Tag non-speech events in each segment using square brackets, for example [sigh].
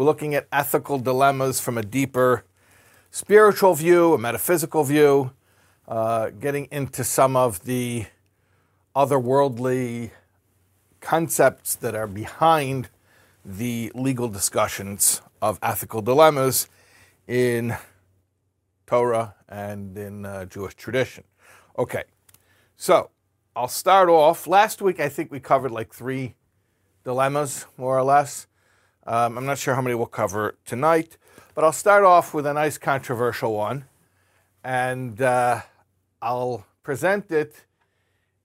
We're looking at ethical dilemmas from a deeper spiritual view, a metaphysical view, uh, getting into some of the otherworldly concepts that are behind the legal discussions of ethical dilemmas in Torah and in uh, Jewish tradition. Okay, so I'll start off. Last week, I think we covered like three dilemmas, more or less. Um, I'm not sure how many we'll cover tonight, but I'll start off with a nice controversial one, and uh, I'll present it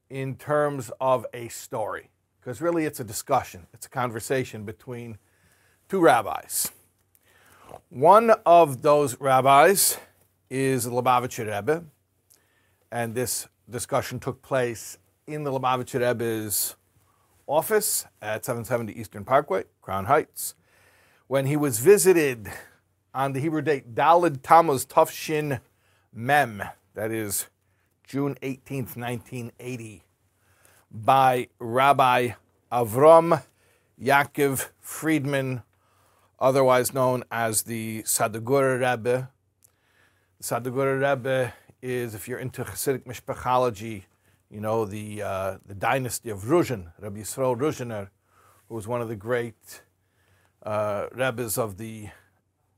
in terms of a story, because really it's a discussion, it's a conversation between two rabbis. One of those rabbis is Lubavitcher Rebbe, and this discussion took place in the Lubavitcher Rebbe's office at 770 Eastern Parkway, Crown Heights, when he was visited on the Hebrew date Dalid Tammuz Tufshin Mem, that is June 18th, 1980, by Rabbi Avram Yaakov Friedman, otherwise known as the Sadugura Rebbe. The Sadugura Rebbe is, if you're into Hasidic mishpachology, you know, the, uh, the dynasty of Ruzhin, Rabbi Yisrael Ruzhiner, who was one of the great uh, Rebbes of the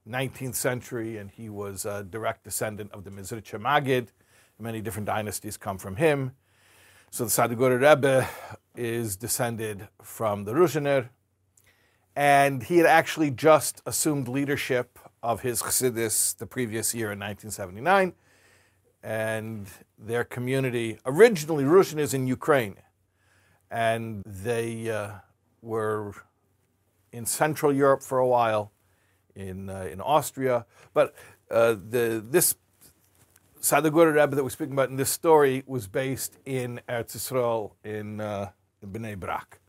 19th century, and he was a direct descendant of the Mezritcher Maggid. Many different dynasties come from him. So the Sadugura Rebbe is descended from the Ruzhiner, and he had actually just assumed leadership of his Chassidus the previous year in 1979 and their community. Originally, Ruzhin is in Ukraine, and they uh, were in Central Europe for a while, in uh, in Austria. But uh, the this Sadagura Rebbe that we're speaking about in this story was based in Eretz Yisrael in, uh, in Bnei Brak.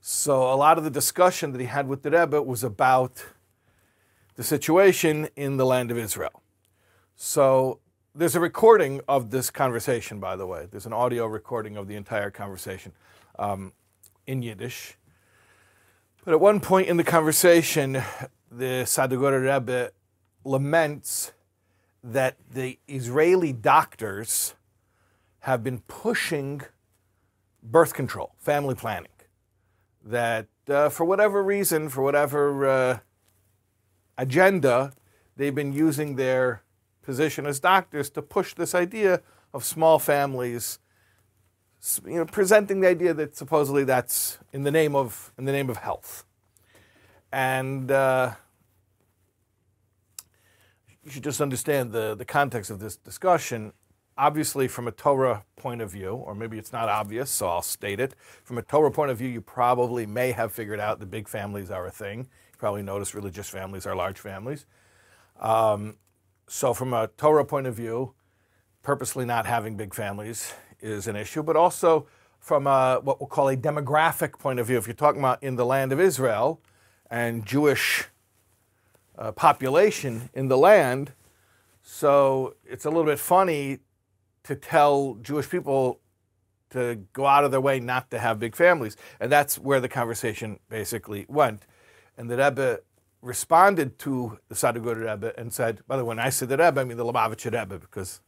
So a lot of the discussion that he had with the Rebbe was about the situation in the land of Israel. So there's a recording of this conversation, by the way. There's an audio recording of the entire conversation um, in Yiddish. But at one point in the conversation, the Sadugora Rebbe laments that the Israeli doctors have been pushing birth control, family planning. That uh, for whatever reason, for whatever uh, agenda, they've been using their position as doctors to push this idea of small families, you know, presenting the idea that supposedly that's in the name of in the name of health, and uh, you should just understand the the context of this discussion. Obviously, from a Torah point of view, or maybe it's not obvious, so I'll state it. From a Torah point of view, you probably may have figured out that big families are a thing. You probably notice religious families are large families. Um, so, from a Torah point of view, purposely not having big families is an issue, but also from a, what we'll call a demographic point of view. If you're talking about in the land of Israel and Jewish uh, population in the land, so it's a little bit funny to tell Jewish people to go out of their way not to have big families. And that's where the conversation basically went. And the Rebbe responded to the Sadugura Rebbe and said, by the way, when I say the Rebbe, I mean the Lubavitcher Rebbe, because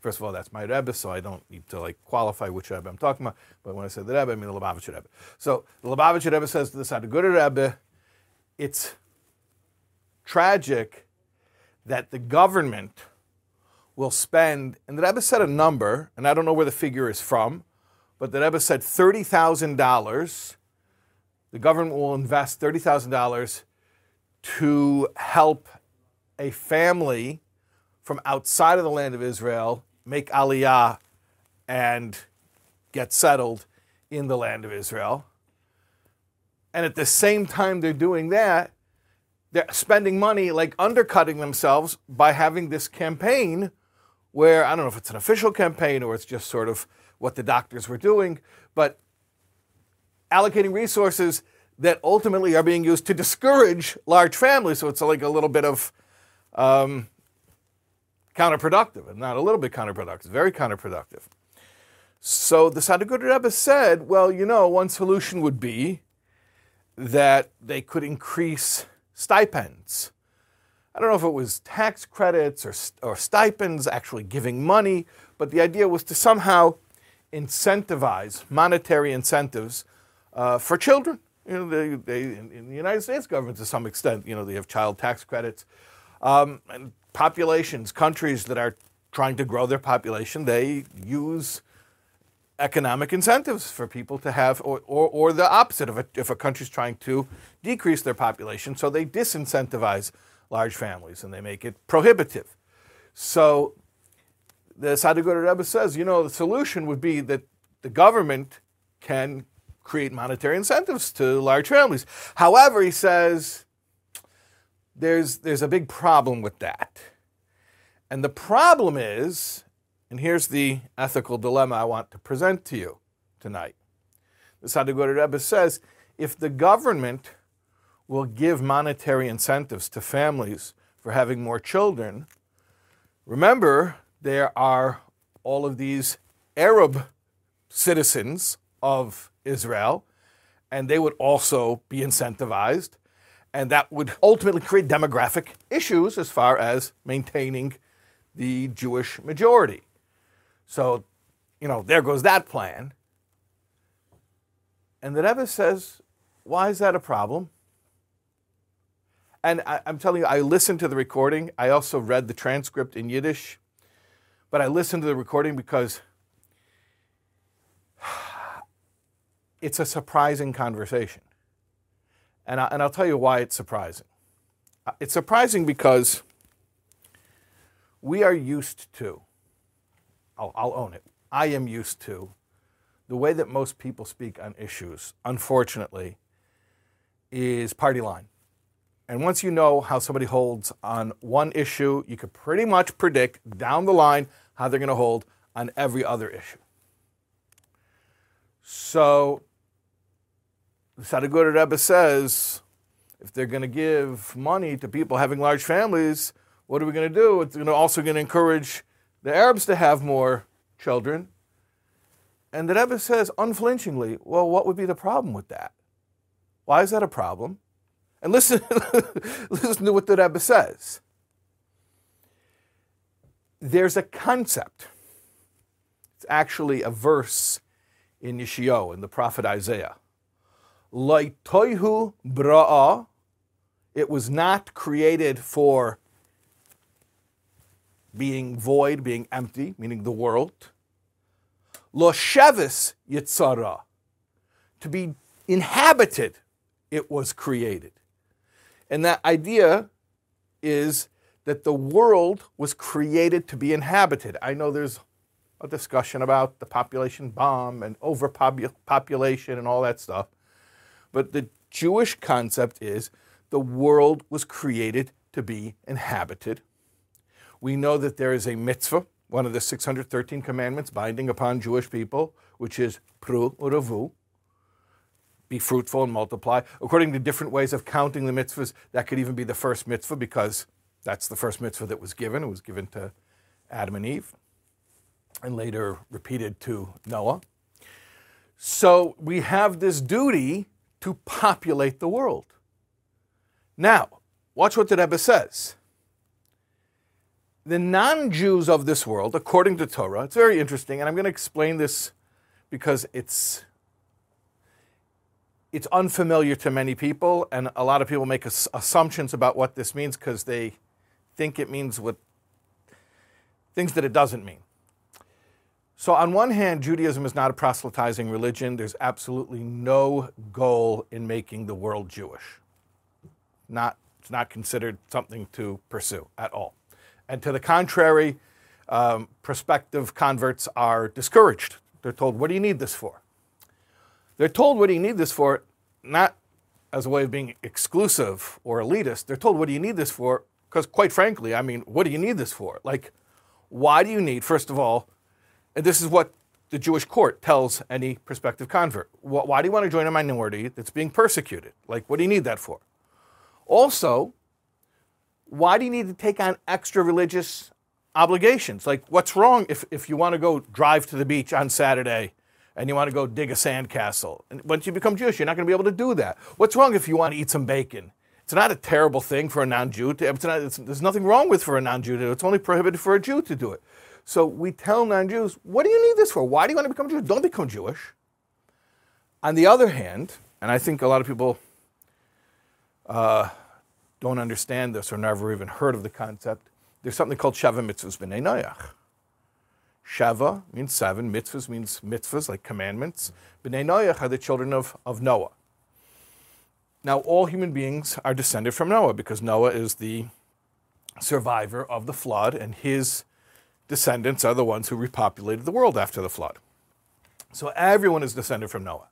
first of all, that's my Rebbe, so I don't need to like qualify which Rebbe I'm talking about. But when I say the Rebbe, I mean the Lubavitcher Rebbe. So the Lubavitcher Rebbe says to the Sadugura Rebbe, it's tragic that the government will spend, and the Rebbe said a number, and I don't know where the figure is from, but the Rebbe said $30,000. The government will invest $30,000 to help a family from outside of the land of Israel make aliyah and get settled in the land of Israel. And at the same time they're doing that, they're spending money like undercutting themselves by having this campaign where I don't know if it's an official campaign or it's just sort of what the doctors were doing, but allocating resources that ultimately are being used to discourage large families. So it's like a little bit of um, counterproductive, and not a little bit counterproductive, very counterproductive. So the Sadugura Rebbe said, well, you know, one solution would be that they could increase stipends. I don't know if it was tax credits or, or stipends, actually giving money, but the idea was to somehow incentivize monetary incentives uh, for children. You know, they, they, in the United States government, to some extent, you know, they have child tax credits. Um, and populations, countries that are trying to grow their population, they use economic incentives for people to have, or, or, or the opposite of it, if a country's trying to decrease their population, so they disincentivize large families and they make it prohibitive. So the Sadegurah Rebbe says, you know, the solution would be that the government can create monetary incentives to large families. However, he says there's, there's a big problem with that. And the problem is, and here's the ethical dilemma I want to present to you tonight. The Sadegurah Rebbe says if the government will give monetary incentives to families for having more children, remember there are all of these Arab citizens of Israel, and they would also be incentivized. And that would ultimately create demographic issues as far as maintaining the Jewish majority. So, you know, there goes that plan. And the Rebbe says, why is that a problem? And I, am telling you, I listened to the recording. I also read the transcript in Yiddish, but I listened to the recording because it's a surprising conversation. And, I, and I'll tell you why it's surprising. Uh, it's surprising because we are used to I'll, I'll own it. I am used to the way that most people speak on issues, unfortunately, is party line. And once you know how somebody holds on one issue, you can pretty much predict down the line how they're going to hold on every other issue. So, the Sadegurah Rebbe says if they're going to give money to people having large families, what are we going to do? It's also going to encourage the Arabs to have more children. And the Rebbe says unflinchingly, well, what would be the problem with that? Why is that a problem? And listen, [laughs] listen to what the Rebbe says. There's a concept. It's actually a verse in Yeshio, in the prophet Isaiah. Laitoihu bra'a. It was not created for being void, being empty, meaning the world. Lo shevis yitzara, to be inhabited, it was created. And that idea is that the world was created to be inhabited. I know there's a discussion about the population bomb and overpopulation and all that stuff. But the Jewish concept is the world was created to be inhabited we know that there is a mitzvah, one of the 613 commandments binding upon Jewish people, which is pru uravu, be fruitful and multiply. According to different ways of counting the mitzvahs, that could even be the first mitzvah because that's the first mitzvah that was given. It was given to Adam and Eve and later repeated to Noah. So we have this duty to populate the world. Now, watch what the Rebbe says the non Jews of this world, according to Torah, it's very interesting, and I'm going to explain this because it's, it's unfamiliar to many people, and a lot of people make assumptions about what this means because they think it means what things that it doesn't mean. So, on one hand, Judaism is not a proselytizing religion. There's absolutely no goal in making the world Jewish. Not, it's not considered something to pursue at all. And to the contrary, um, prospective converts are discouraged. They're told, What do you need this for? They're told, What do you need this for? Not as a way of being exclusive or elitist. They're told, What do you need this for? Because, quite frankly, I mean, what do you need this for? Like, why do you need, first of all, and this is what the Jewish court tells any prospective convert. Why do you want to join a minority that's being persecuted? Like, what do you need that for? Also, why do you need to take on extra religious obligations? Like, what's wrong if, if you want to go drive to the beach on Saturday and you want to go dig a sandcastle? And once you become Jewish, you're not going to be able to do that. What's wrong if you want to eat some bacon? It's not a terrible thing for a non-Jew. To, it's not, it's, there's nothing wrong with for a non-Jew to do. It's only prohibited for a Jew to do it. So we tell non-Jews, what do you need this for? Why do you want to become Jewish? Don't become Jewish. On the other hand, and I think a lot of people uh, don't understand this or never even heard of the concept, there's something called Sheva Mitzvahs B'nai Noach. Sheva means seven, mitzvahs means mitzvahs, like commandments. B'nai Noach are the children of, of Noah. Now, all human beings are descended from Noah because Noah is the survivor of the flood, and his descendants are the ones who repopulated the world after the flood. So everyone is descended from Noah.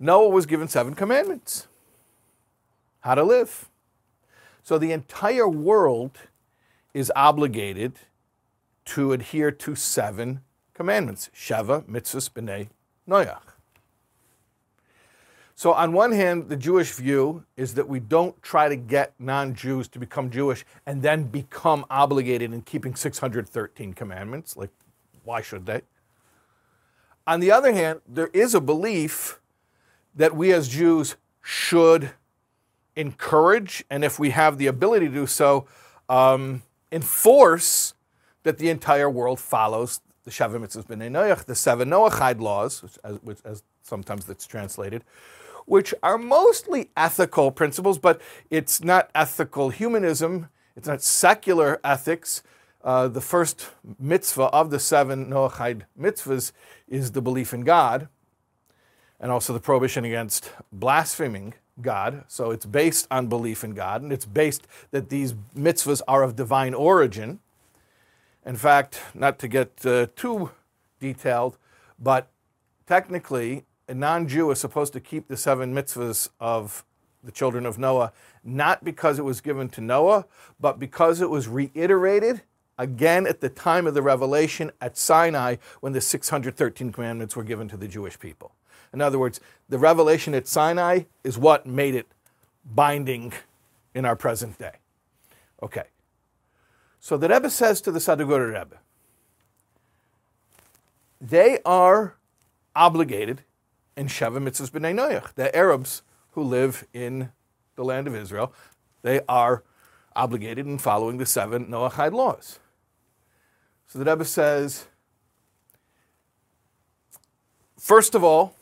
Noah was given seven commandments how to live. So the entire world is obligated to adhere to seven commandments Sheva, Mitzvahs, B'nai, Noach. So, on one hand, the Jewish view is that we don't try to get non Jews to become Jewish and then become obligated in keeping 613 commandments. Like, why should they? On the other hand, there is a belief that we as Jews should encourage, and if we have the ability to do so, um, enforce that the entire world follows the Sheva Mitzvahs B'nai Noach, the seven Noachide laws, which as, which, as sometimes that's translated, which are mostly ethical principles, but it's not ethical humanism, it's not secular ethics. Uh, the first mitzvah of the seven Noachide mitzvahs is the belief in God and also the prohibition against blaspheming God. So it's based on belief in God, and it's based that these mitzvahs are of divine origin. In fact, not to get uh, too detailed, but technically, a non Jew is supposed to keep the seven mitzvahs of the children of Noah, not because it was given to Noah, but because it was reiterated again at the time of the revelation at Sinai when the 613 commandments were given to the Jewish people. In other words, the revelation at Sinai is what made it binding in our present day. Okay. So the Rebbe says to the Sadugura Rebbe, they are obligated in Sheva Mitzvahs B'nai Noach. The Arabs who live in the land of Israel, they are obligated in following the seven Noachide laws. So the Rebbe says, first of all,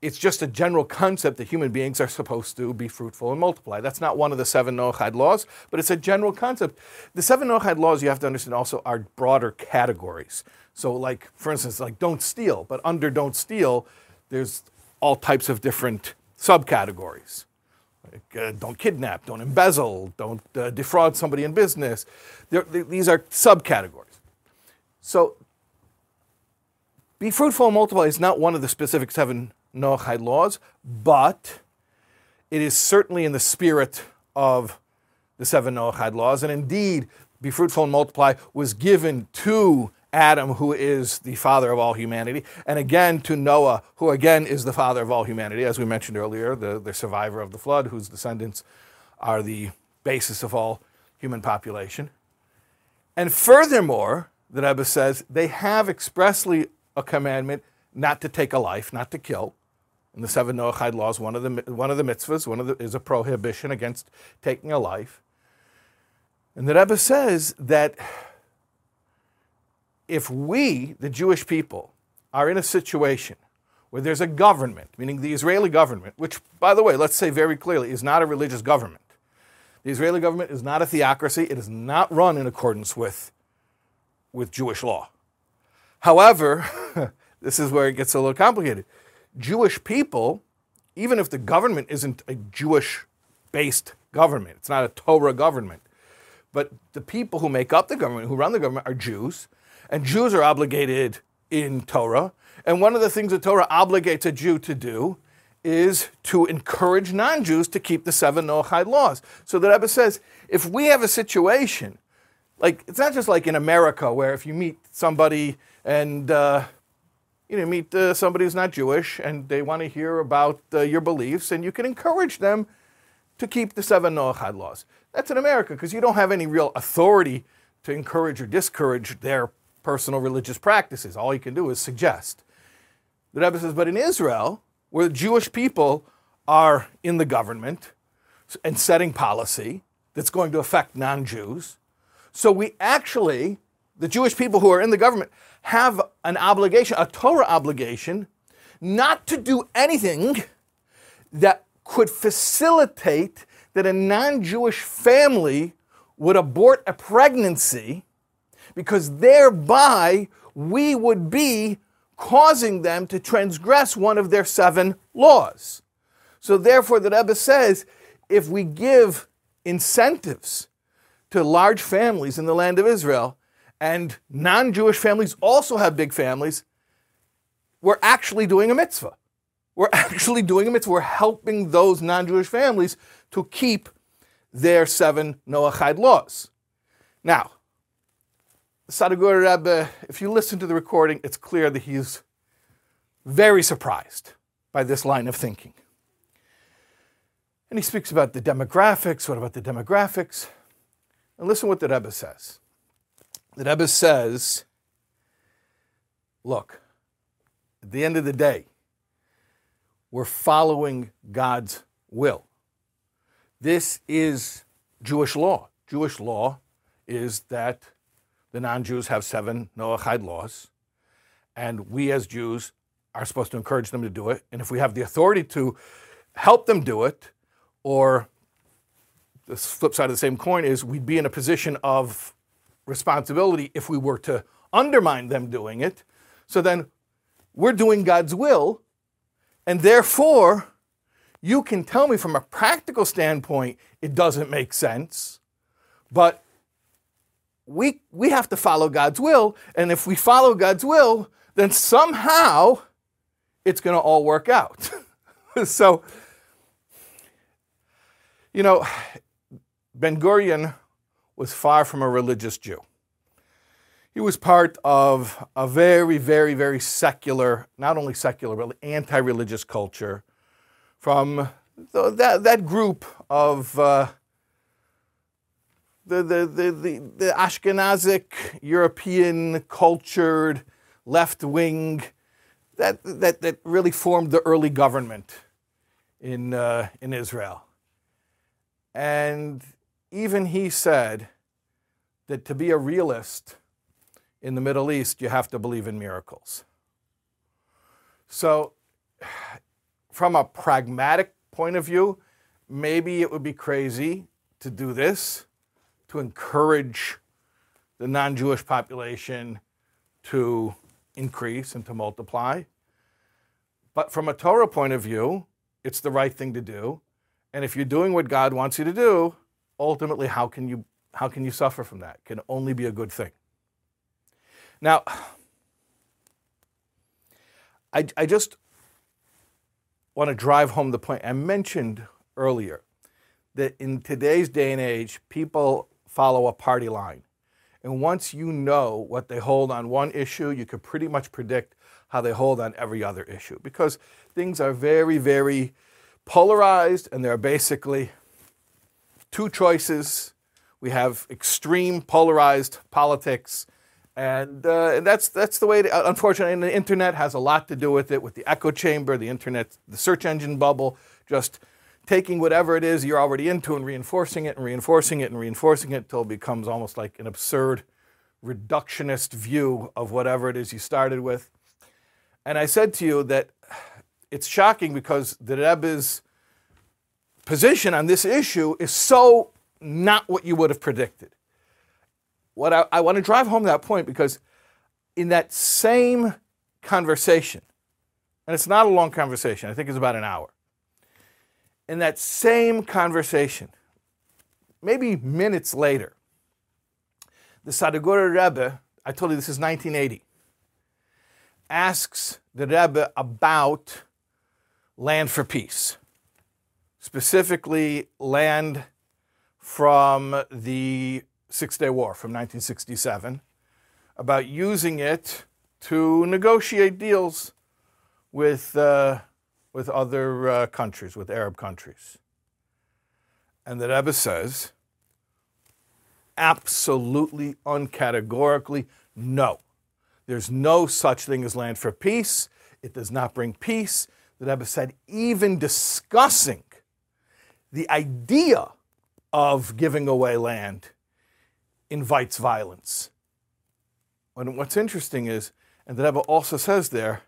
it's just a general concept that human beings are supposed to be fruitful and multiply. That's not one of the seven Noachide laws, but it's a general concept. The seven Noachide laws, you have to understand, also are broader categories. So, like, for instance, like don't steal, but under don't steal, there's all types of different subcategories. Like, uh, don't kidnap, don't embezzle, don't uh, defraud somebody in business. They, these are subcategories. So, be fruitful and multiply is not one of the specific seven Noachide laws, but it is certainly in the spirit of the seven Noachide laws. And indeed, be fruitful and multiply was given to Adam, who is the father of all humanity, and again to Noah, who again is the father of all humanity, as we mentioned earlier, the, the survivor of the flood, whose descendants are the basis of all human population. And furthermore, the Rebbe says, they have expressly a commandment not to take a life, not to kill. And the seven Noachide laws, one of the, one of the mitzvahs one of the, is a prohibition against taking a life. And the Rebbe says that if we, the Jewish people, are in a situation where there's a government, meaning the Israeli government, which, by the way, let's say very clearly, is not a religious government. The Israeli government is not a theocracy. It is not run in accordance with, with Jewish law. However, [laughs] this is where it gets a little complicated. Jewish people, even if the government isn't a Jewish based government, it's not a Torah government, but the people who make up the government, who run the government, are Jews, and Jews are obligated in Torah. And one of the things that Torah obligates a Jew to do is to encourage non Jews to keep the seven Noachide laws. So the Rebbe says if we have a situation, like it's not just like in America where if you meet somebody and uh, you know, meet uh, somebody who's not Jewish and they want to hear about uh, your beliefs, and you can encourage them to keep the seven Noachide laws. That's in America because you don't have any real authority to encourage or discourage their personal religious practices. All you can do is suggest. The Rebbe says, but in Israel, where Jewish people are in the government, and setting policy that's going to affect non Jews. So we actually, the Jewish people who are in the government, have an obligation, a Torah obligation, not to do anything that could facilitate that a non Jewish family would abort a pregnancy because thereby we would be causing them to transgress one of their seven laws. So, therefore, the Rebbe says if we give incentives to large families in the land of Israel, and non Jewish families also have big families, we're actually doing a mitzvah. We're [laughs] actually doing a mitzvah. We're helping those non Jewish families to keep their seven Noahide laws. Now, Sadegor Rebbe, if you listen to the recording, it's clear that he's very surprised by this line of thinking. And he speaks about the demographics. What about the demographics? And listen what the Rebbe says. The Rebbe says, look, at the end of the day, we're following God's will. This is Jewish law. Jewish law is that the non Jews have seven Noahide laws, and we as Jews are supposed to encourage them to do it. And if we have the authority to help them do it, or the flip side of the same coin is we'd be in a position of responsibility if we were to undermine them doing it. So then we're doing God's will, and therefore you can tell me from a practical standpoint it doesn't make sense, but we, we have to follow God's will. And if we follow God's will, then somehow it's going to all work out. [laughs] so, you know, Ben Gurion was far from a religious Jew. He was part of a very, very, very secular, not only secular, but anti religious culture from the, that, that group of uh, the, the, the, the, the Ashkenazic, European, cultured, left wing that, that, that really formed the early government in, uh, in Israel. And even he said that to be a realist in the Middle East, you have to believe in miracles. So from a pragmatic point of view, maybe it would be crazy to do this, to encourage the non Jewish population to increase and to multiply. But from a Torah point of view, it's the right thing to do. And if you're doing what God wants you to do, ultimately, how can you, how can you suffer from that? It can only be a good thing. Now, I, I just want to drive home the point. I mentioned earlier that in today's day and age, people follow a party line. And once you know what they hold on one issue, you can pretty much predict how they hold on every other issue because things are very, very polarized and they're basically two choices. We have extreme polarized politics and, uh, and that's, that's the way, to, unfortunately, and the internet has a lot to do with it, with the echo chamber, the internet, the search engine bubble, just taking whatever it is you're already into and reinforcing it and reinforcing it and reinforcing it until it becomes almost like an absurd reductionist view of whatever it is you started with. And I said to you that it's shocking because the Rebbe's position on this issue is so not what you would have predicted what I, I want to drive home that point because in that same conversation, and it's not a long conversation, I think it's about an hour. In that same conversation, maybe minutes later, the Sadegora Rebbe, I told you this is 1980, asks the Rebbe about land for peace, specifically land from the Six Day War from 1967 about using it to negotiate deals with, uh, with other uh, countries, with Arab countries. And the Rebbe says, absolutely, uncategorically, no. There's no such thing as land for peace. It does not bring peace. The Rebbe said, even discussing the idea of giving away land invites violence. And what's interesting is, and the Rebbe also says there,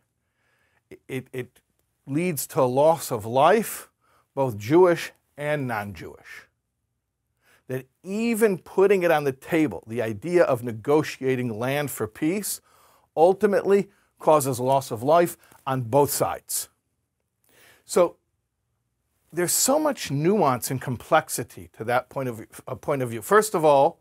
it, it leads to loss of life, both Jewish and non Jewish. That even putting it on the table, the idea of negotiating land for peace, ultimately causes loss of life on both sides. So there's so much nuance and complexity to that point of view. Uh, point of view. First of all,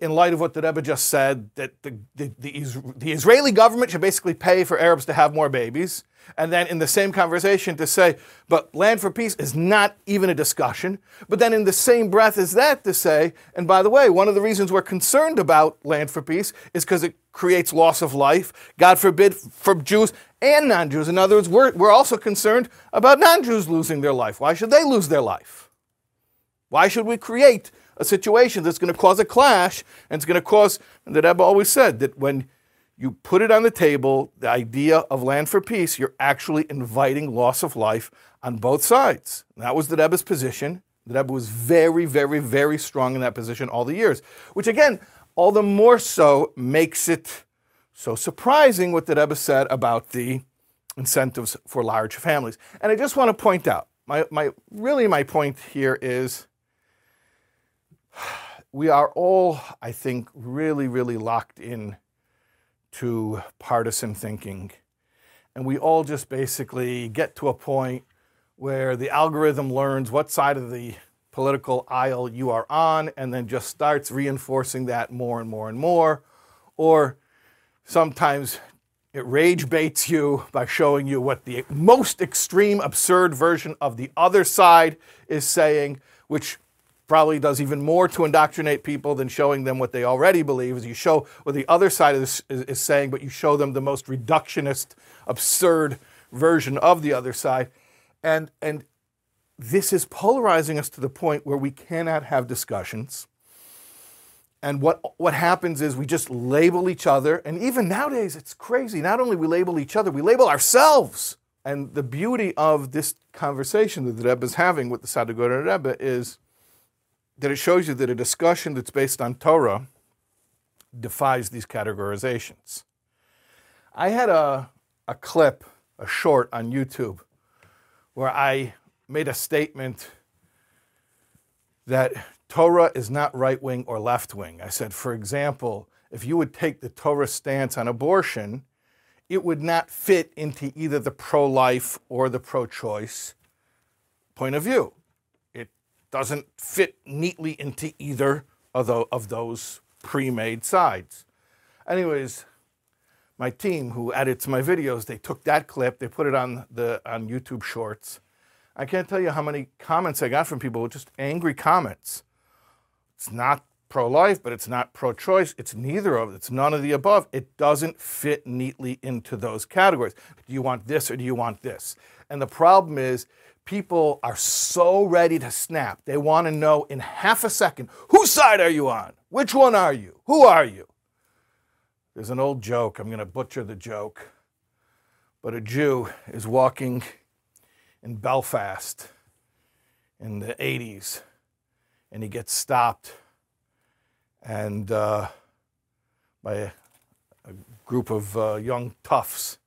in light of what the Rebbe just said, that the, the, the, the, Israeli government should basically pay for Arabs to have more babies. And then in the same conversation to say, but land for peace is not even a discussion. But then in the same breath as that to say, and by the way, one of the reasons we're concerned about land for peace is because it creates loss of life, God forbid, for Jews and non Jews. In other words, we're, we're also concerned about non Jews losing their life. Why should they lose their life? Why should we create a situation that's going to cause a clash and it's going to cause, and the Rebbe always said that when you put it on the table, the idea of land for peace, you're actually inviting loss of life on both sides. And that was the Rebbe's position. The Rebbe was very, very, very strong in that position all the years, which again, all the more so makes it so surprising what the Rebbe said about the incentives for large families. And I just want to point out, my, my really my point here is we are all, I think, really, really locked in to partisan thinking. And we all just basically get to a point where the algorithm learns what side of the political aisle you are on and then just starts reinforcing that more and more and more. Or sometimes it rage baits you by showing you what the most extreme, absurd version of the other side is saying, which probably does even more to indoctrinate people than showing them what they already believe is you show what the other side this is, is saying but you show them the most reductionist absurd version of the other side. And and this is polarizing us to the point where we cannot have discussions and what what happens is we just label each other. And even nowadays it's crazy. Not only we label each other we label ourselves. And the beauty of this conversation that the Rebbe is having with the Sadegorah Rebbe is that it shows you that a discussion that's based on Torah defies these categorizations. I had a, a clip, a short on YouTube, where I made a statement that Torah is not right wing or left wing. I said, for example, if you would take the Torah stance on abortion, it would not fit into either the pro life or the pro choice point of view It doesn't fit neatly into either of, those pre-made sides. Anyways, my team who edits my videos, they took that clip, they put it on the on YouTube Shorts. I can't tell you how many comments I got from people just angry comments. It's not pro-life, but it's not pro-choice. It's neither of it. It's none of the above. It doesn't fit neatly into those categories. Do you want this or do you want this? And the problem is people are so ready to snap. They want to know in half a second whose side are you on? Which one are you? Who are you? There's an old joke. I'm going to butcher the joke. But a Jew is walking in Belfast in the 80s and he gets stopped and uh, by a, a, group of uh, young toughs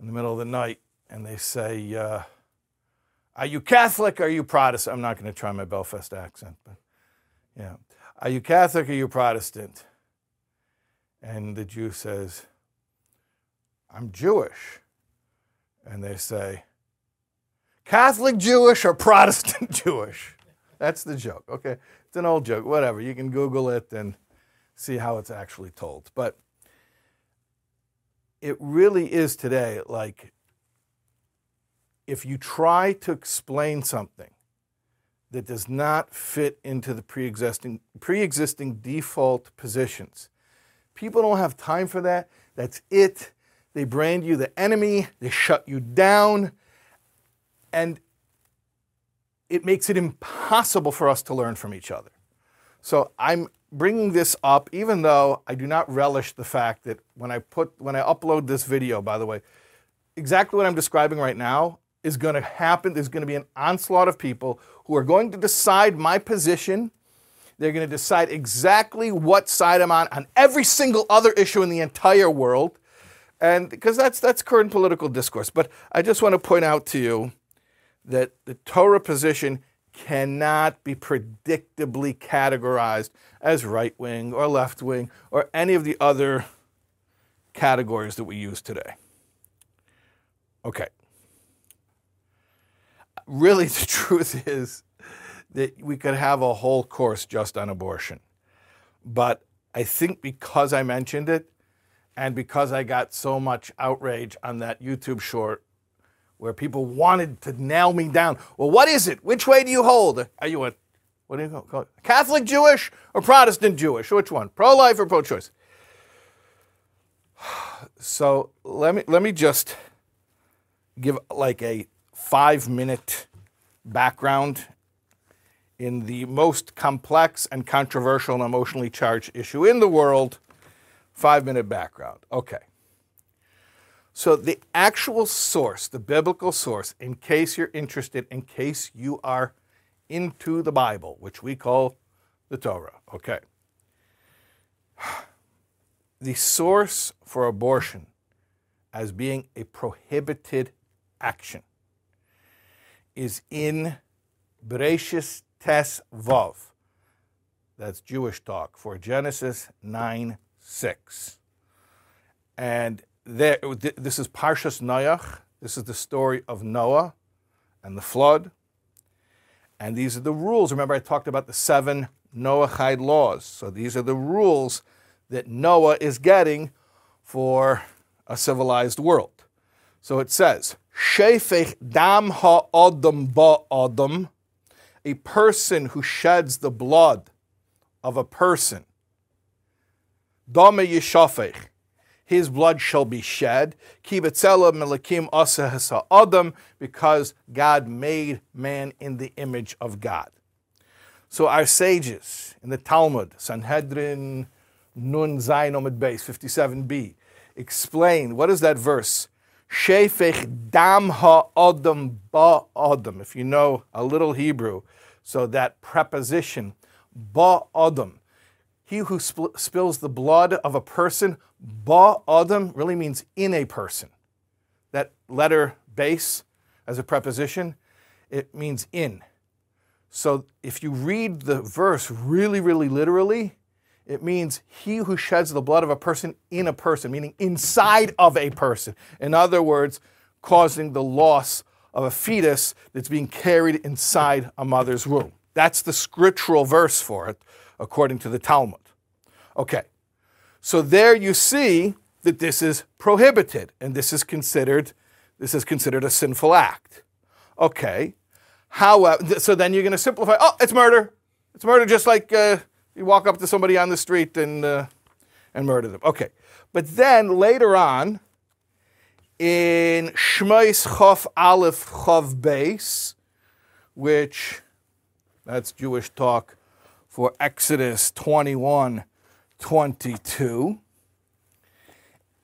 in the middle of the night and they say, uh, are you Catholic or are you Protestant? I'm not going to try my Belfast accent, but yeah. Are you Catholic or are you Protestant? And the Jew says, I'm Jewish. And they say, Catholic Jewish or Protestant [laughs] Jewish? That's the joke. Okay. It's an old joke. Whatever. You can Google it and see how it's actually told. But it really is today like if you try to explain something that does not fit into the pre-existing pre-existing default positions, people don't have time for that. That's it. They brand you the enemy, they shut you down, and it makes it impossible for us to learn from each other. So I'm bringing this up even though I do not relish the fact that when I put when I upload this video by the way, exactly what I'm describing right now is going to happen. There's going to be an onslaught of people who are going to decide my position. They're going to decide exactly what side I'm on on every single other issue in the entire world. And because that's that's current political discourse. But I just want to point out to you that the Torah position cannot be predictably categorized as right wing or left wing or any of the other categories that we use today. Okay. Really, [laughs] the truth is that we could have a whole course just on abortion. But I think because I mentioned it and because I got so much outrage on that YouTube short where people wanted to nail me down, well, what is it? Which way do you hold? Are you a what do you call it? Catholic Jewish or Protestant Jewish? Which one? Pro life or pro choice? [sighs] So let me let me just give like a five minute background in the most complex and controversial and emotionally charged issue in the world. Five minute background. Okay. So, the actual source, the biblical source, in case you're interested, in case you are into the Bible, which we call the Torah. Okay. [sighs] The source for abortion as being a prohibited action is in Bereshis Tes Vav. That's Jewish talk for Genesis 9 6. And there, this is Parshas Noach. This is the story of Noah and the flood. And these are the rules. Remember, I talked about the seven Noahide laws. So these are the rules that Noah is getting for a civilized world. So it says, Shefech dam ha'odam ba'odam, a person who sheds the blood of a person. Dame yishafech, his blood shall be shed. Kibetzela melakim asa adam, because God made man in the image of God. So our sages in the Talmud, Sanhedrin, Nun Zayin Omid Beis, 57b, explain what is that verse? Shefech dam ha'adam ba'adam. If you know a little Hebrew, so that preposition, ba'adam, he who sp- spills the blood of a person, ba'adam, really means in a person. That letter beis as a preposition, it means in. So if you read the verse really, really literally, it means he who sheds the blood of a person in a person, meaning inside of a person. In other words, causing the loss of a fetus that's being carried inside a mother's womb. That's the scriptural verse for it, according to the Talmud. Okay, so there you see that this is prohibited and this is considered this is considered a sinful act. Okay, however, so then you're going to simplify. Oh, it's murder. It's murder, just like uh, you walk up to somebody on the street and, uh, and murder them. Okay. But then later on, in Shmois Chof Aleph Chof Beis, which that's Jewish talk for Exodus 21 22,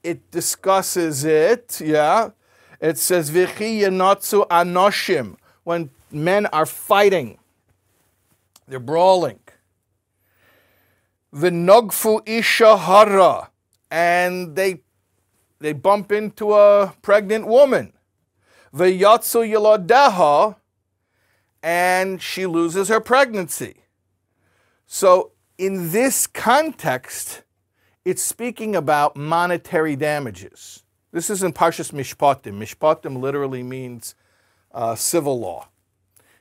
it discusses it, yeah. It says, Vichi Yanotsu Anoshim, when men are fighting, they're brawling. Vinogfu isha hara, and they they bump into a pregnant woman. Vayatsu yaladeha, and she loses her pregnancy. So in this context, it's speaking about monetary damages. This is in Parshas Mishpatim. Mishpatim literally means uh, civil law.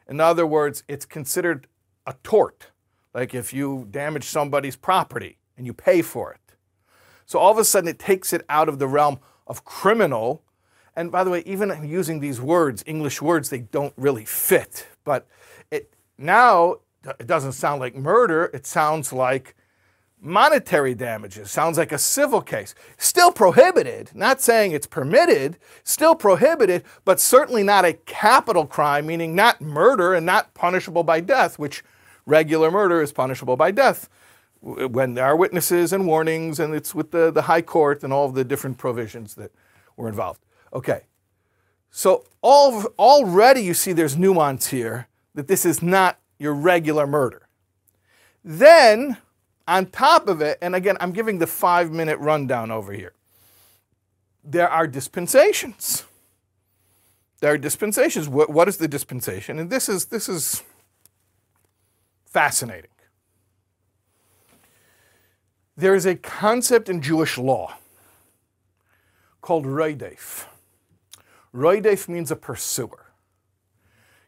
In other words, it's considered a tort like if you damage somebody's property and you pay for it. So all of a sudden it takes it out of the realm of criminal. And by the way, even using these words, English words, they don't really fit. But it now it doesn't sound like murder, it sounds like monetary damages. Sounds like a civil case. Still prohibited, not saying it's permitted, still prohibited, but certainly not a capital crime, meaning not murder and not punishable by death, which regular murder is punishable by death when there are witnesses and warnings, and it's with the, the high court and all of the different provisions that were involved. Okay, So all, already you see there's nuance here that this is not your regular murder. Then, on top of it, and again, I'm giving the five minute rundown over here, there are dispensations. There are dispensations. What, what is the dispensation? And this is, this is fascinating. There is a concept in Jewish law called roidef. Roidef means a pursuer.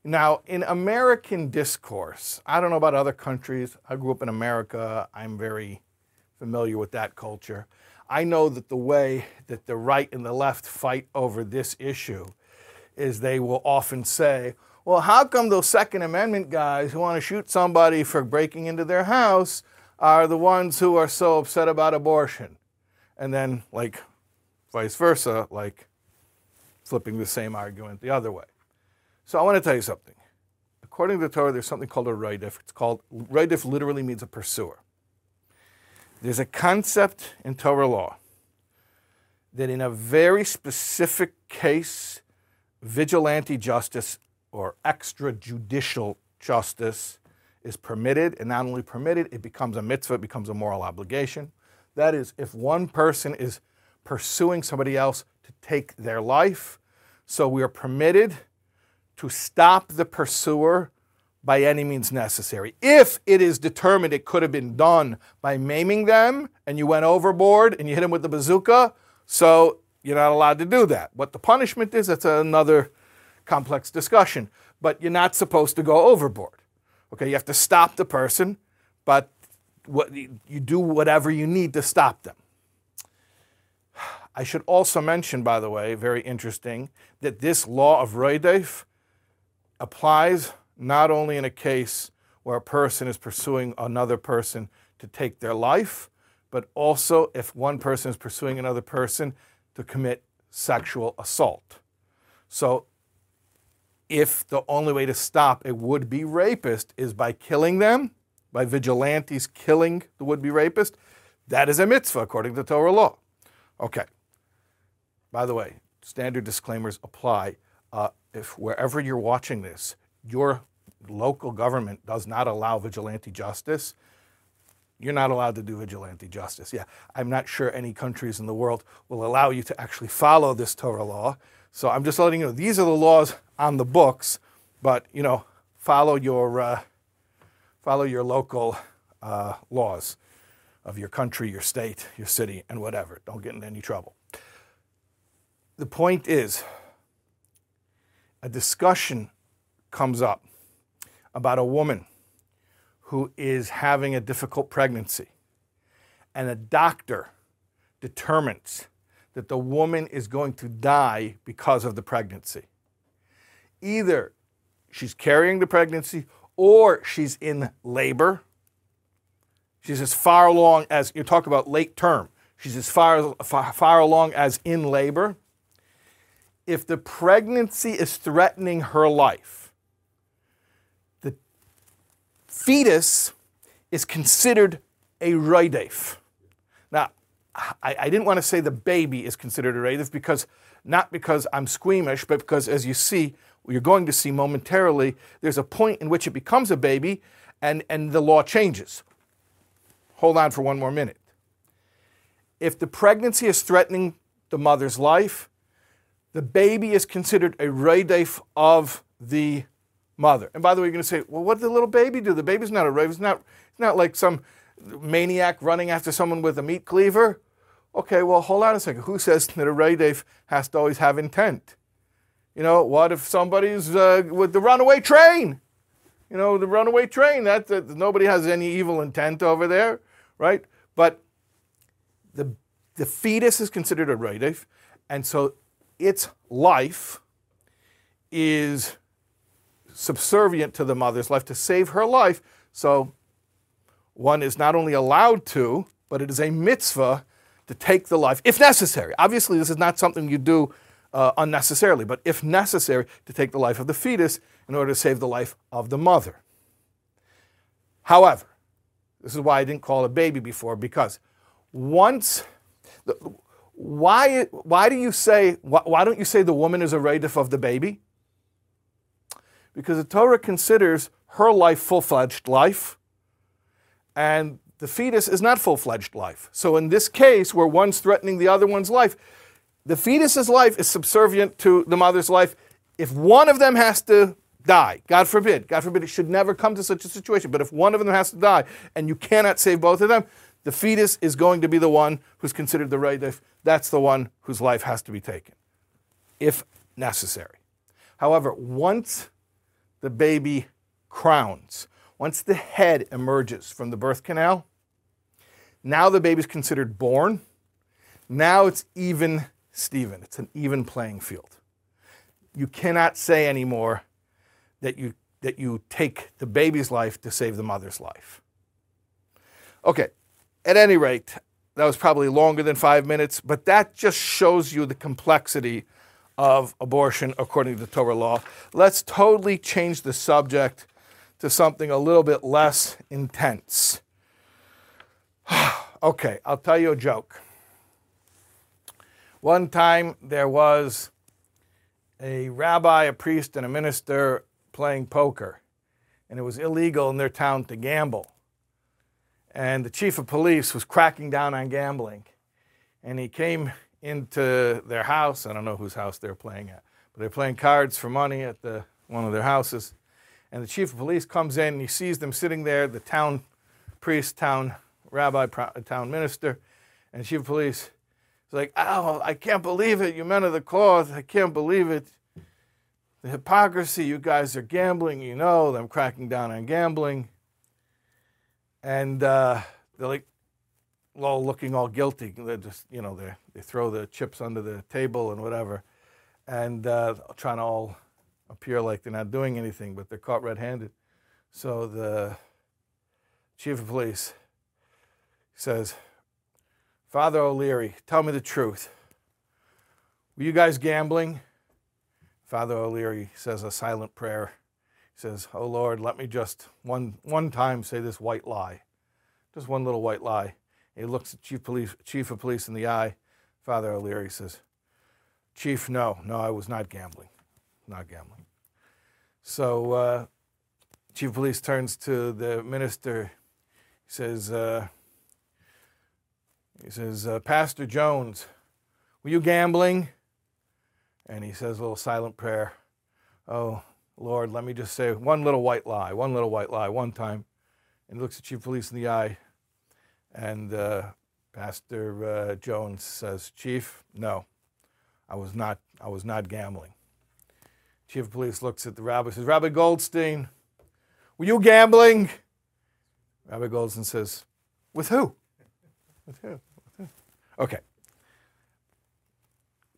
Now, in American discourse, I don't know about other countries. I grew up in America. I'm very familiar with that culture. I know that the way that the right and the left fight over this issue is they will often say, well, how come those Second Amendment guys who want to shoot somebody for breaking into their house are the ones who are so upset about abortion? And then, like, vice versa, like flipping the same argument the other way. So I want to tell you something. According to the Torah, there's something called a roidef. It's called, roidef literally means a pursuer. There's a concept in Torah law that in a very specific case, vigilante justice or extrajudicial justice is permitted, and not only permitted, it becomes a mitzvah, it becomes a moral obligation. That is, if one person is pursuing somebody else to take their life, so we are permitted to stop the pursuer by any means necessary. If it is determined it could have been done by maiming them and you went overboard and you hit them with the bazooka, so you're not allowed to do that. What the punishment is, that's another complex discussion. But you're not supposed to go overboard. Okay, you have to stop the person, but what, you do whatever you need to stop them. I should also mention, by the way, very interesting, that this law of Roidef applies not only in a case where a person is pursuing another person to take their life, but also if one person is pursuing another person to commit sexual assault. So, if the only way to stop a would be rapist is by killing them, by vigilantes killing the would be rapist, that is a mitzvah according to Torah law. Okay. By the way, standard disclaimers apply. Uh, if wherever you're watching this, your local government does not allow vigilante justice, you're not allowed to do vigilante justice. Yeah, I'm not sure any countries in the world will allow you to actually follow this Torah law. So I'm just letting you know these are the laws on the books, but you know, follow your uh, follow your local uh, laws of your country, your state, your city, and whatever. Don't get in any trouble. The point is, a discussion comes up about a woman who is having a difficult pregnancy, and a doctor determines that the woman is going to die because of the pregnancy. Either she's carrying the pregnancy or she's in labor. She's as far along as you talk about late term. She's as far, far, far along as in labor. If the pregnancy is threatening her life, the fetus is considered a roidef. Now, I, I, didn't want to say the baby is considered a roidef because not because I'm squeamish, but because as you see, you're going to see momentarily, there's a point in which it becomes a baby and, and the law changes. Hold on for one more minute. If the pregnancy is threatening the mother's life, the baby is considered a roidef of the mother. And by the way, you're going to say, well, what did the little baby do? The baby's not a rave. It's not, it's not like some maniac running after someone with a meat cleaver. Okay, well, hold on a second. Who says that a roidef has to always have intent? You know, what if somebody's uh, with the runaway train? You know, the runaway train, that, that nobody has any evil intent over there, right? But the, the fetus is considered a roidef, and so its life is subservient to the mother's life to save her life. So one is not only allowed to, but it is a mitzvah to take the life, if necessary. Obviously, this is not something you do uh, unnecessarily, but if necessary, to take the life of the fetus in order to save the life of the mother. However, this is why I didn't call it a baby before, because once, the, Why, why do you say, why, why don't you say the woman is a radif of the baby? Because the Torah considers her life full fledged life, and the fetus is not full fledged life. So in this case, where one's threatening the other one's life, the fetus's life is subservient to the mother's life. If one of them has to die, God forbid, God forbid, it should never come to such a situation, but if one of them has to die and you cannot save both of them, the fetus is going to be the one who's considered the radif. That's the one whose life has to be taken, if necessary. However, once the baby crowns, once the head emerges from the birth canal, now the baby's considered born. Now it's even Stephen. It's an even playing field. You cannot say anymore that you that you take the baby's life to save the mother's life. Okay, at any rate, that was probably longer than five minutes, but that just shows you the complexity of abortion according to the Torah law. Let's totally change the subject to something a little bit less intense. [sighs] okay, I'll tell you a joke. One time there was a rabbi, a priest, and a minister playing poker, and it was illegal in their town to gamble. And the chief of police was cracking down on gambling, and he came into their house. I don't know whose house they're playing at, but they're playing cards for money at the, one of their houses. And the chief of police comes in and he sees them sitting there, the town priest, town rabbi, town minister, and chief of police is like, "Oh, I can't believe it! You men of the cloth, I can't believe it! The hypocrisy! You guys are gambling. You know, I'm cracking down on gambling." And uh, they're like, all looking all guilty. They're just, you know, they they throw the chips under the table and whatever, and uh, trying to all appear like they're not doing anything, but they're caught red-handed. So the chief of police says, Father O'Leary, tell me the truth. Were you guys gambling? Father O'Leary says a silent prayer. Says, Oh Lord, let me just one, one time say this white lie. Just one little white lie. And he looks at chief, police, chief of police in the eye. Father O'Leary says, Chief, no, no, I was not gambling. Not gambling. So uh, chief of police turns to the minister. He says, uh, he says, uh, Pastor Jones, were you gambling? And he says a little silent prayer. Oh, Lord, let me just say one little white lie, one little white lie, one time. And he looks at Chief Police in the eye. And uh, Pastor uh, Jones says, Chief, no, I was not, I was not gambling. Chief of Police looks at the rabbi says, Rabbi Goldstein, were you gambling? Rabbi Goldstein says, With who? With who? Okay.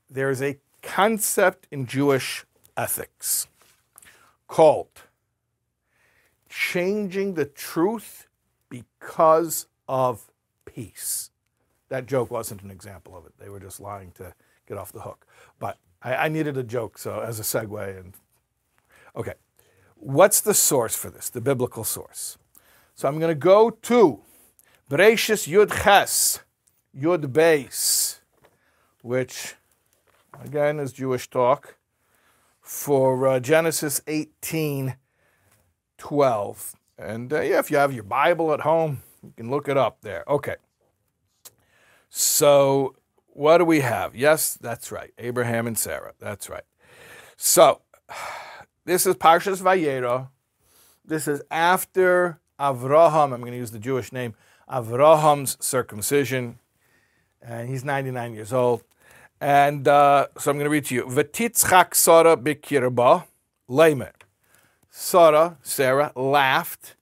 There is a concept in Jewish ethics called changing the truth because of peace. That joke wasn't an example of it. They were just lying to get off the hook. But I, I needed a joke, so as a segue. And okay, what's the source for this? The biblical source. So I'm going to go to Bereshis Yud Ches, Yud Beis, which again is Jewish talk, for uh, Genesis 18 12. And uh, yeah, if you have your Bible at home, you can look it up there. Okay. So, what do we have? Yes, that's right. Abraham and Sarah. That's right. So, [sighs] this is Parshas Vayera. This is after Avraham. I'm going to use the Jewish name Avraham's circumcision and he's 99 years old. And uh, so I'm going to read to you. V'titzchak Sarah bikirba lemer. Sarah, Sarah, laughed.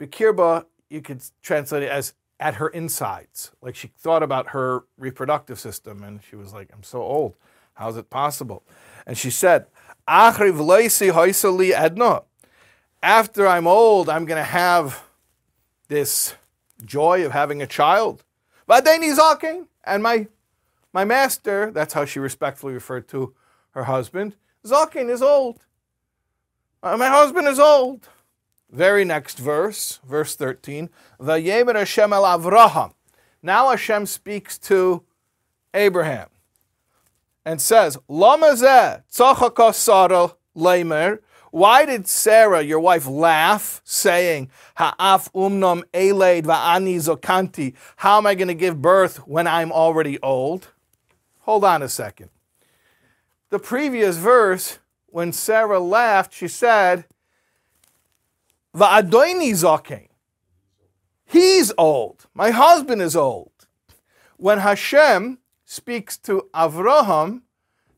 Bikirba, you could translate it as at her insides. Like she thought about her reproductive system and she was like, I'm so old. How is it possible? And she said, After I'm old, I'm going to have this joy of having a child. And my my master, that's how she respectfully referred to her husband, Zalkin is old. Uh, my husband is old. Very next verse, verse 13. Vayemer Hashem el Avraham. Now Hashem speaks to Abraham and says, Lamazeh tzachakos Sarah lemer. Why did Sarah, your wife, laugh, saying, Ha'af umnom eled va'ani zokanti? How am I going to give birth when I'm already old? Hold on a second. The previous verse, when Sarah laughed, she said, Va'adoini zokain. He's old. My husband is old. When Hashem speaks to Avraham,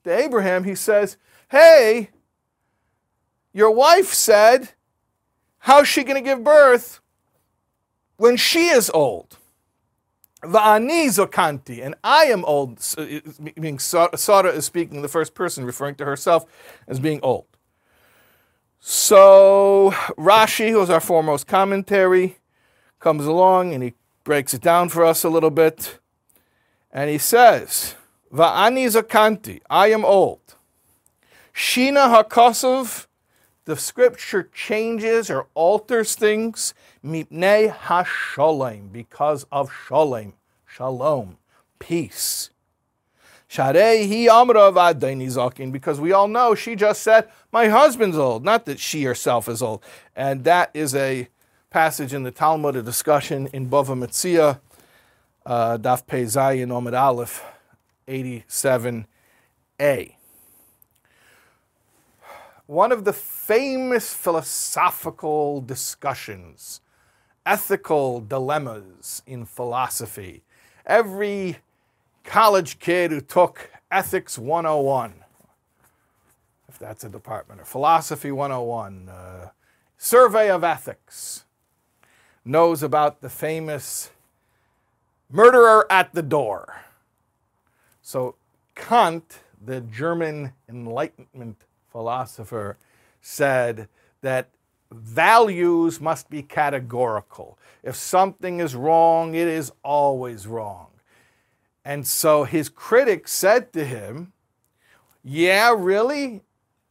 to Abraham, he says, Hey, your wife said, How's she going to give birth when she is old? Va'ani zokanti, and I am old. Meaning uh, Sarah is speaking in the first person, referring to herself as being old. So Rashi, who is our foremost commentary, comes along and he breaks it down for us a little bit. And he says, Va'ani zakanti, I am old. Shina hakosov, the scripture changes or alters things. Mipnei hasholem, because of sholem, shalom, peace. Sharei hi amra zakin, because we all know she just said, my husband's old, not that she herself is old. And that is a passage in the Talmud, a discussion in Bava Metzia, uh, Daf Pei Zayin Omid Aleph 87a. One of the famous philosophical discussions, ethical dilemmas in philosophy. Every college kid who took Ethics 101, if that's a department, or Philosophy 101, uh, Survey of Ethics, knows about the famous murderer at the door. So Kant, the German Enlightenment philosopher, said that values must be categorical. If something is wrong, it is always wrong. And so his critics said to him, Yeah, really?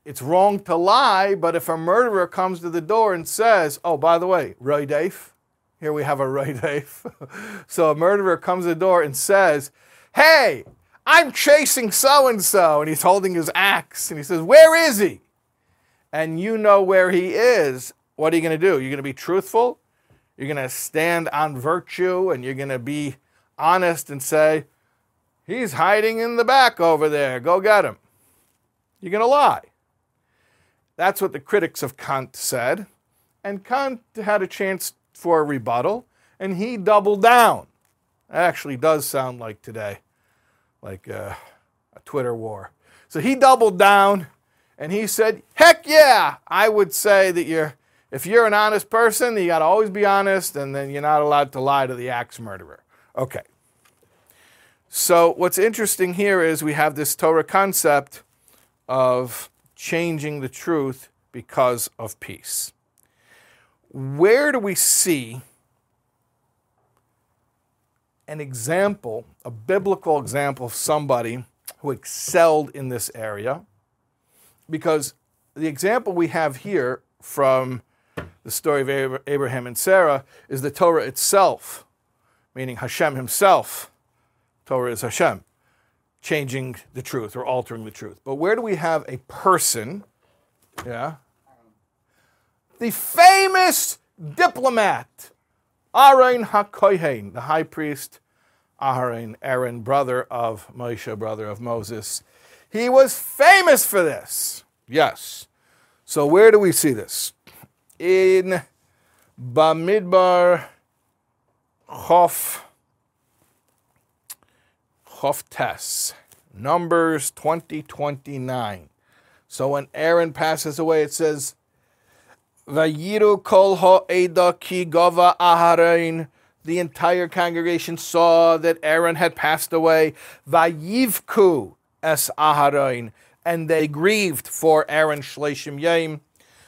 It's wrong to lie, but if a murderer comes to the door and says, Oh, by the way, roidef, here we have a right Dave. [laughs] so a murderer comes to the door and says, Hey, I'm chasing so and so. And he's holding his axe and he says, Where is he? And you know where he is. What are you going to do? You're going to be truthful? You're going to stand on virtue and you're going to be honest and say, He's hiding in the back over there. Go get him. You're going to lie. That's what the critics of Kant said. And Kant had a chance for a rebuttal, and he doubled down. That actually does sound like today, like a, a Twitter war. So he doubled down and he said, Heck yeah, I would say that you're, if you're an honest person, you got to always be honest, and then you're not allowed to lie to the axe murderer. Okay. So what's interesting here is we have this Torah concept of changing the truth because of peace where do we see an example, a biblical example of somebody who excelled in this area? Because the example we have here from the story of Abraham and Sarah is the Torah itself, meaning Hashem himself. Torah is Hashem, changing the truth or altering the truth. But where do we have a person, yeah, the famous diplomat, Aaron HaKohen, the high priest, Aaron, Aaron, brother of Moshe, brother of Moses. He was famous for this. Yes. So where do we see this? In Bamidbar Chof, Chof Tes, Numbers 2029. So when Aaron passes away, it says, Vayiru kol ha'eda ki gava aharein. The entire congregation saw that Aaron had passed away. Vayivku es aharein. And they grieved for Aaron Shleshim Yaim,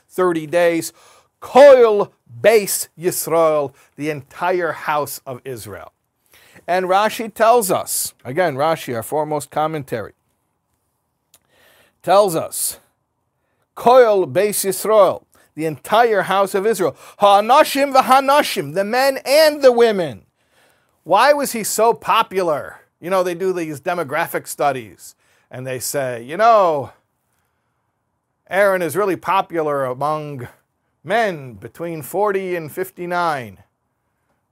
30 days. Koil base Yisrael, the entire house of Israel. And Rashi tells us, again, Rashi, our foremost commentary, tells us, Koil base Yisrael, the entire house of Israel. Ha'anashim v'hanashim, the men and the women. Why was he so popular? You know, they do these demographic studies and they say, you know, Aaron is really popular among men between 40 and 59.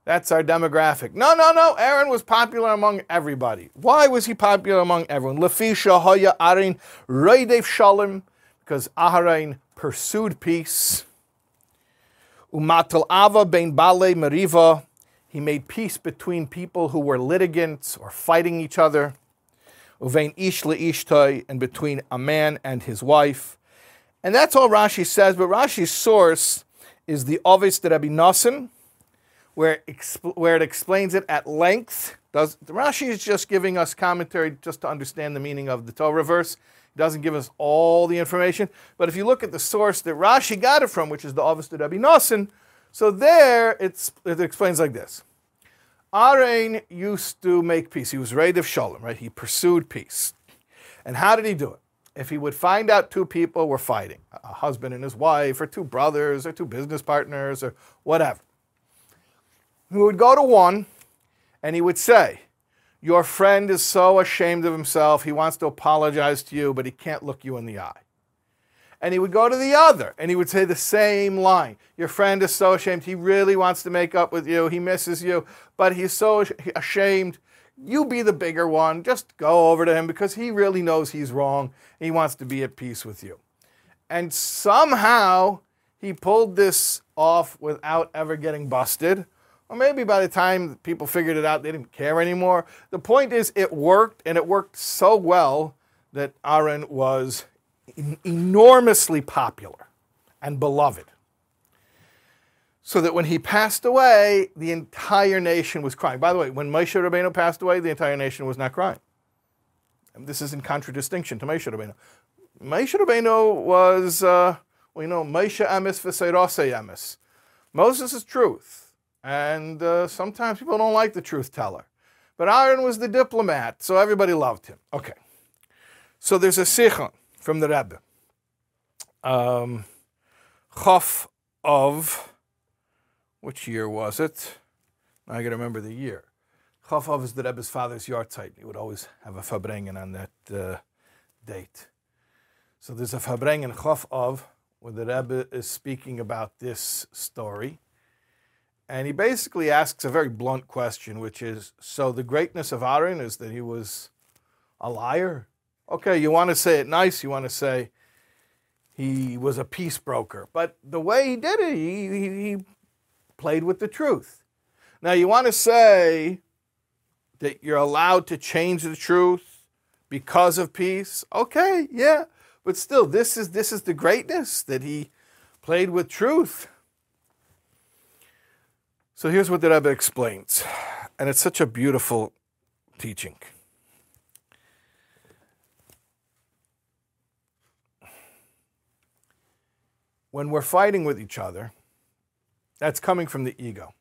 That's our demographic. No, no, no. Aaron was popular among everybody. Why was he popular among everyone? Lefisha hoya arin reidev shalom, because Aharon pursued peace. Umatal ava ben bale meriva, he made peace between people who were litigants or fighting each other. Uvein ish leishtai, and between a man and his wife. And that's all Rashi says, but Rashi's source is the Ovis de Rabbi Nosson, where, exp- where it explains it at length. Does, Rashi is just giving us commentary just to understand the meaning of the Torah verse. He doesn't give us all the information. But if you look at the source that Rashi got it from, which is the Ovis de Rabbi Nosson, so there it explains like this. Aaron used to make peace. He was roidef Shalom, right? He pursued peace. And how did he do it? If he would find out two people were fighting, a husband and his wife, or two brothers, or two business partners, or whatever, he would go to one and he would say, Your friend is so ashamed of himself, he wants to apologize to you, but he can't look you in the eye and he would go to the other and he would say the same line. Your friend is so ashamed. He really wants to make up with you. He misses you, but he's so ashamed. You be the bigger one. Just go over to him because he really knows he's wrong. He wants to be at peace with you. And somehow he pulled this off without ever getting busted. Or maybe by the time people figured it out, they didn't care anymore. The point is, it worked, and it worked so well that Aaron was enormously popular and beloved. So that when he passed away, the entire nation was crying. By the way, when Moshe Rabbeinu passed away, the entire nation was not crying. And this is in contradistinction to Moshe Rabbeinu. Moshe Rabbeinu was, uh, well, you know, Moshe Amis v'seirose Amis. Moses is truth. And uh, sometimes people don't like the truth teller. But Aaron was the diplomat, so everybody loved him. Okay. So there's a sichon from the Rebbe. Um, of, which year was it? I got to remember the year. Chof Av is the Rebbe's father's yahrzeit. He would always have a Farbrengen on that uh, date. So there's a Farbrengen Chof Av, where the Rebbe is speaking about this story. And he basically asks a very blunt question, which is so the greatness of Aaron is that he was a liar? Okay, you want to say it nice, you want to say he was a peace broker. But the way he did it, he, he, he played with the truth. Now, you want to say that you're allowed to change the truth because of peace? Okay, yeah. But still, this is, this is the greatness that he played with truth. So here's what the Rebbe explains, and it's such a beautiful teaching. When we're fighting with each other, that's coming from the ego.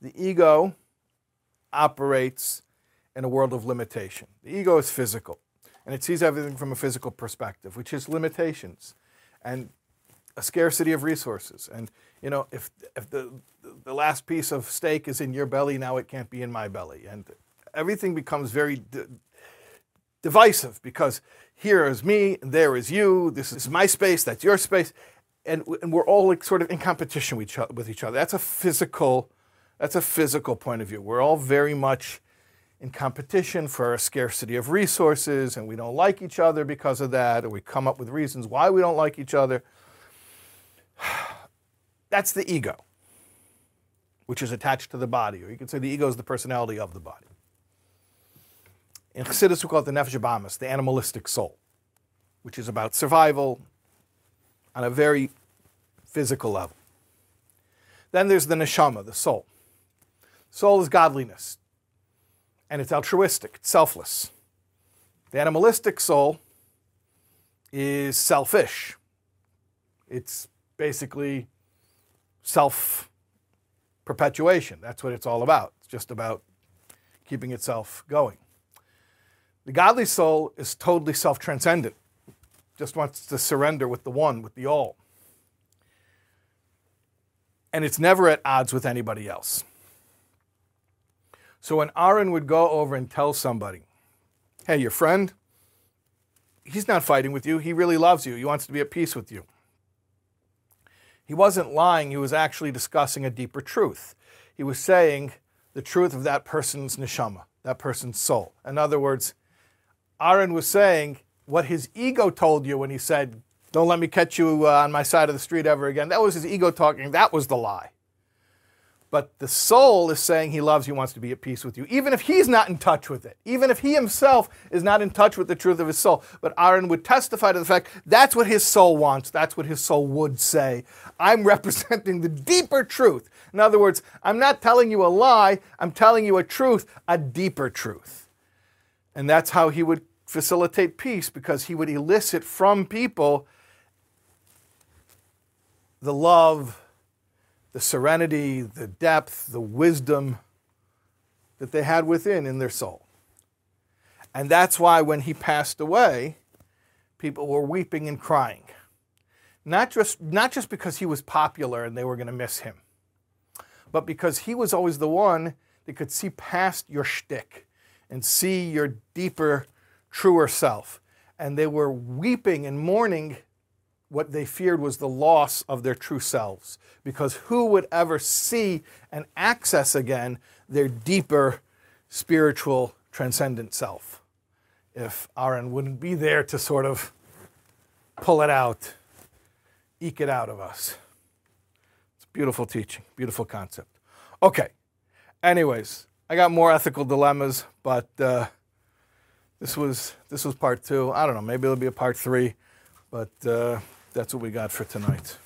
The ego operates in a world of limitation. The ego is physical, and it sees everything from a physical perspective, which is limitations and a scarcity of resources. And you know, if if the the last piece of steak is in your belly, now it can't be in my belly, and everything becomes very divisive because here is me, there is you. This is my space, that's your space, and, and we're all like sort of in competition with each, other, with each other. That's a physical, that's a physical point of view. We're all very much in competition for a scarcity of resources, and we don't like each other because of that, or we come up with reasons why we don't like each other. [sighs] That's the ego, which is attached to the body, or you could say the ego is the personality of the body. In Chassidus, we call it the nefesh the animalistic soul, which is about survival, on a very physical level. Then there's the neshama, the soul. Soul is godliness, and it's altruistic, it's selfless. The animalistic soul is selfish. It's basically self perpetuation. That's what it's all about. It's just about keeping itself going. The godly soul is totally self transcendent just wants to surrender with the one, with the all. And it's never at odds with anybody else. So when Aaron would go over and tell somebody, hey, your friend, he's not fighting with you. He really loves you. He wants to be at peace with you. He wasn't lying. He was actually discussing a deeper truth. He was saying the truth of that person's neshama, that person's soul. In other words, Aaron was saying what his ego told you when he said, Don't let me catch you uh, on my side of the street ever again. That was his ego talking. That was the lie. But the soul is saying he loves you, wants to be at peace with you, even if he's not in touch with it, even if he himself is not in touch with the truth of his soul. But Aaron would testify to the fact that's what his soul wants, that's what his soul would say. I'm [laughs] representing the deeper truth. In other words, I'm not telling you a lie, I'm telling you a truth, a deeper truth. And that's how he would facilitate peace because he would elicit from people the love the serenity, the depth, the wisdom that they had within in their soul. And that's why when he passed away, people were weeping and crying. Not just, not just because he was popular and they were going to miss him, but because he was always the one that could see past your shtick and see your deeper, truer self. And they were weeping and mourning what they feared was the loss of their true selves. Because who would ever see and access again their deeper spiritual transcendent self if Aaron wouldn't be there to sort of pull it out, eke it out of us? It's beautiful teaching, beautiful concept. Okay, anyways, I got more ethical dilemmas, but uh, this was this was part two. I don't know, maybe it'll be a part three, but. Uh, that's what we got for tonight.